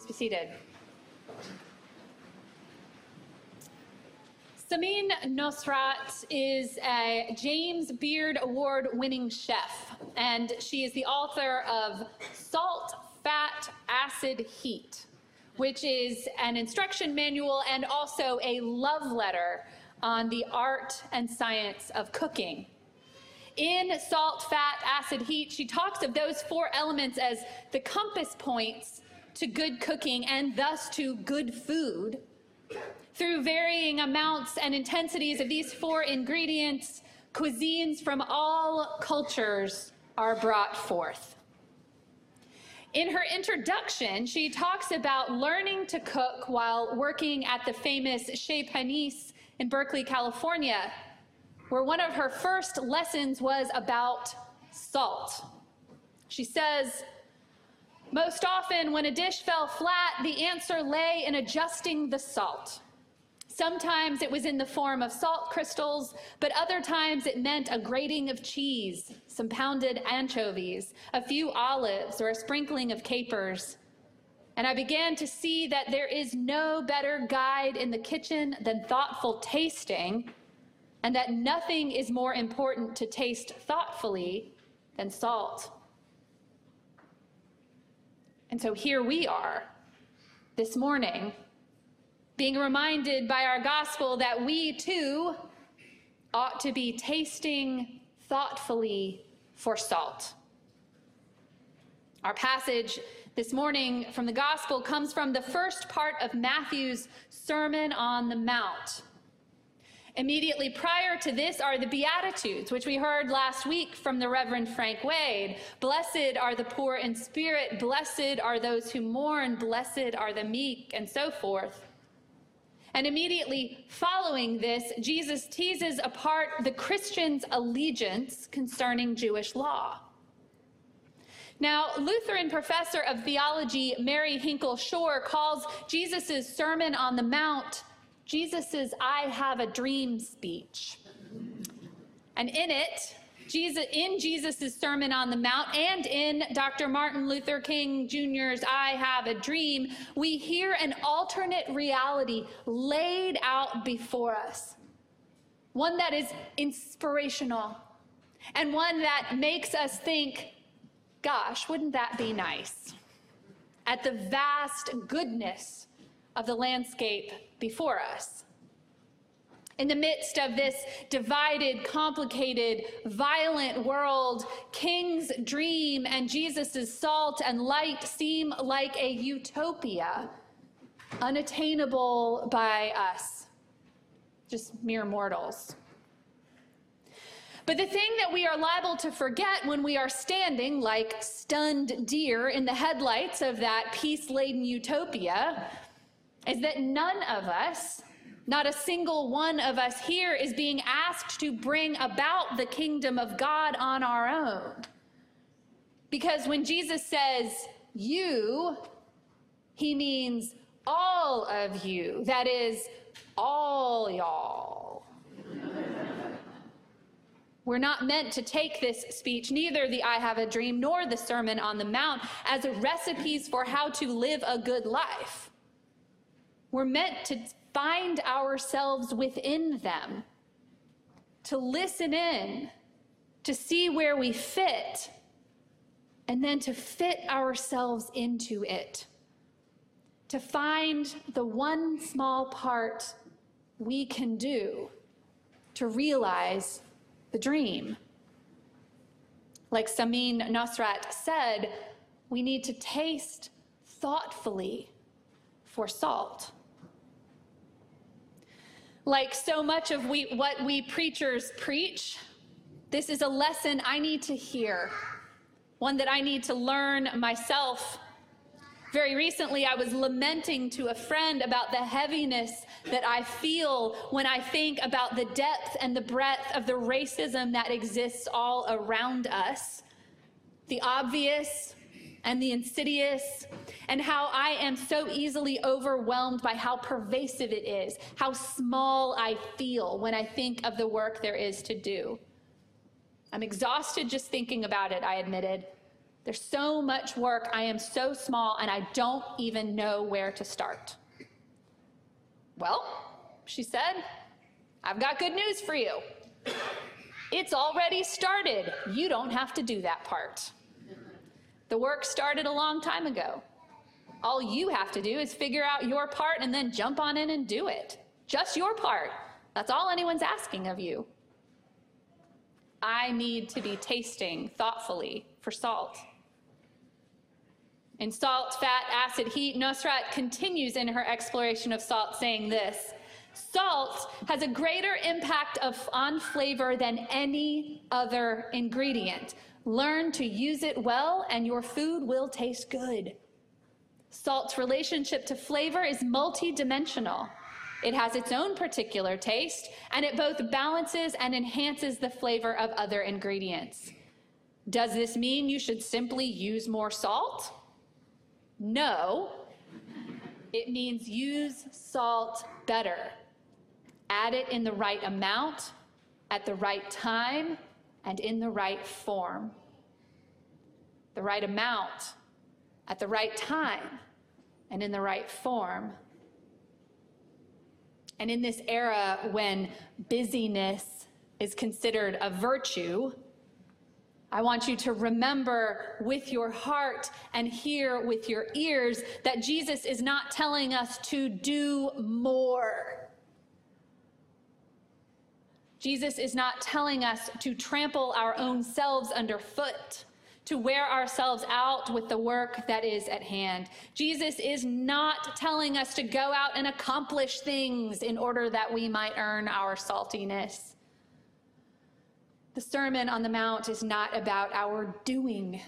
Please be seated. Samin Nosrat is a James Beard Award winning chef, and she is the author of Salt, Fat, Acid, Heat, which is an instruction manual and also a love letter on the art and science of cooking. In Salt, Fat, Acid, Heat, she talks of those four elements as the compass points to good cooking and thus to good food. Through varying amounts and intensities of these four ingredients, cuisines from all cultures are brought forth. In her introduction, she talks about learning to cook while working at the famous Chez Panisse in Berkeley, California, where one of her first lessons was about salt. She says, most often, when a dish fell flat, the answer lay in adjusting the salt. Sometimes it was in the form of salt crystals, but other times it meant a grating of cheese, some pounded anchovies, a few olives, or a sprinkling of capers. And I began to see that there is no better guide in the kitchen than thoughtful tasting, and that nothing is more important to taste thoughtfully than salt. And so here we are this morning, being reminded by our gospel that we too ought to be tasting thoughtfully for salt. Our passage this morning from the gospel comes from the first part of Matthew's Sermon on the Mount. Immediately prior to this are the Beatitudes, which we heard last week from the Reverend Frank Wade. Blessed are the poor in spirit, blessed are those who mourn, blessed are the meek, and so forth. And immediately following this, Jesus teases apart the Christian's allegiance concerning Jewish law. Now, Lutheran professor of theology Mary Hinkle Shore calls Jesus' Sermon on the Mount Jesus' I have a dream speech. And in it, Jesus, in Jesus' Sermon on the Mount and in Dr. Martin Luther King Jr.'s I Have a Dream, we hear an alternate reality laid out before us. One that is inspirational and one that makes us think, gosh, wouldn't that be nice? At the vast goodness of the landscape before us. In the midst of this divided, complicated, violent world, King's dream and Jesus' salt and light seem like a utopia, unattainable by us, just mere mortals. But the thing that we are liable to forget when we are standing like stunned deer in the headlights of that peace laden utopia is that none of us, not a single one of us here, is being asked to bring about the kingdom of God on our own. Because when Jesus says you, he means all of you. That is, all y'all. We're not meant to take this speech, neither the I Have a Dream nor the Sermon on the Mount, as recipes for how to live a good life. We're meant to find ourselves within them, to listen in, to see where we fit, and then to fit ourselves into it, to find the one small part we can do to realize the dream. Like Samin Nosrat said, we need to taste thoughtfully for salt. Like so much of we, what we preachers preach, this is a lesson I need to hear, one that I need to learn myself. Very recently, I was lamenting to a friend about the heaviness that I feel when I think about the depth and the breadth of the racism that exists all around us. The obvious, and the insidious, and how I am so easily overwhelmed by how pervasive it is, how small I feel when I think of the work there is to do. I'm exhausted just thinking about it, I admitted. There's so much work. I am so small, and I don't even know where to start. Well, she said, I've got good news for you. It's already started. You don't have to do that part. The work started a long time ago. All you have to do is figure out your part and then jump on in and do it. Just your part. That's all anyone's asking of you. I need to be tasting thoughtfully for salt. In Salt, Fat, Acid, Heat, Nosrat continues in her exploration of salt, saying this Salt has a greater impact of, on flavor than any other ingredient. Learn to use it well, and your food will taste good. Salt's relationship to flavor is multidimensional. It has its own particular taste, and it both balances and enhances the flavor of other ingredients. Does this mean you should simply use more salt? No. It means use salt better. Add it in the right amount, at the right time, and in the right form. The right amount, at the right time, and in the right form. And in this era when busyness is considered a virtue, I want you to remember with your heart and hear with your ears that Jesus is not telling us to do more. Jesus is not telling us to trample our own selves underfoot to wear ourselves out with the work that is at hand. Jesus is not telling us to go out and accomplish things in order that we might earn our saltiness. The Sermon on the Mount is not about our doing,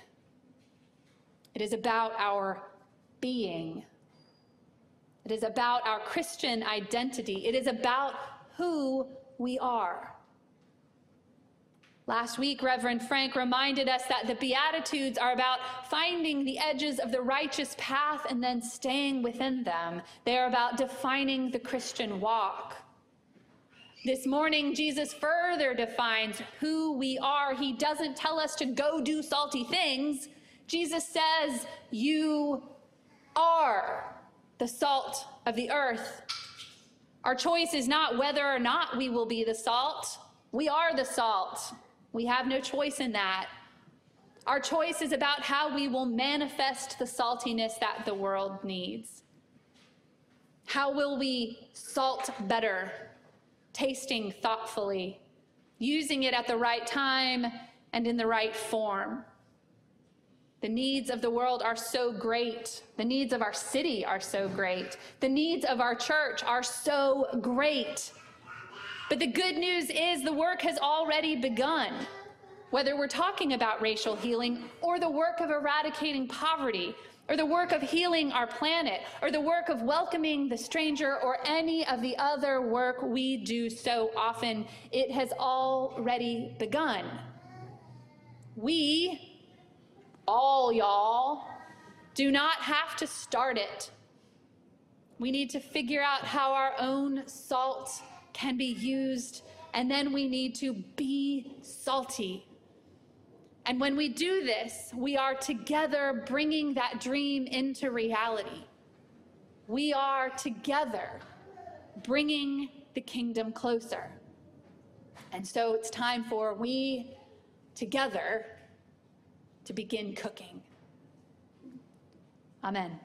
it is about our being. It is about our Christian identity. It is about who we are. Last week, Reverend Frank reminded us that the Beatitudes are about finding the edges of the righteous path and then staying within them. They are about defining the Christian walk. This morning, Jesus further defines who we are. He doesn't tell us to go do salty things. Jesus says, You are the salt of the earth. Our choice is not whether or not we will be the salt. We are the salt. We have no choice in that. Our choice is about how we will manifest the saltiness that the world needs. How will we salt better, tasting thoughtfully, using it at the right time and in the right form? The needs of the world are so great. The needs of our city are so great. The needs of our church are so great. But the good news is the work has already begun. Whether we're talking about racial healing or the work of eradicating poverty or the work of healing our planet, or the work of welcoming the stranger, or any of the other work we do so often, it has already begun. We, all y'all, do not have to start it. We need to figure out how our own salt can be used, and then we need to be salty. And when we do this, we are together bringing that dream into reality. We are together bringing the kingdom closer. And so it's time for we together to begin cooking. Amen.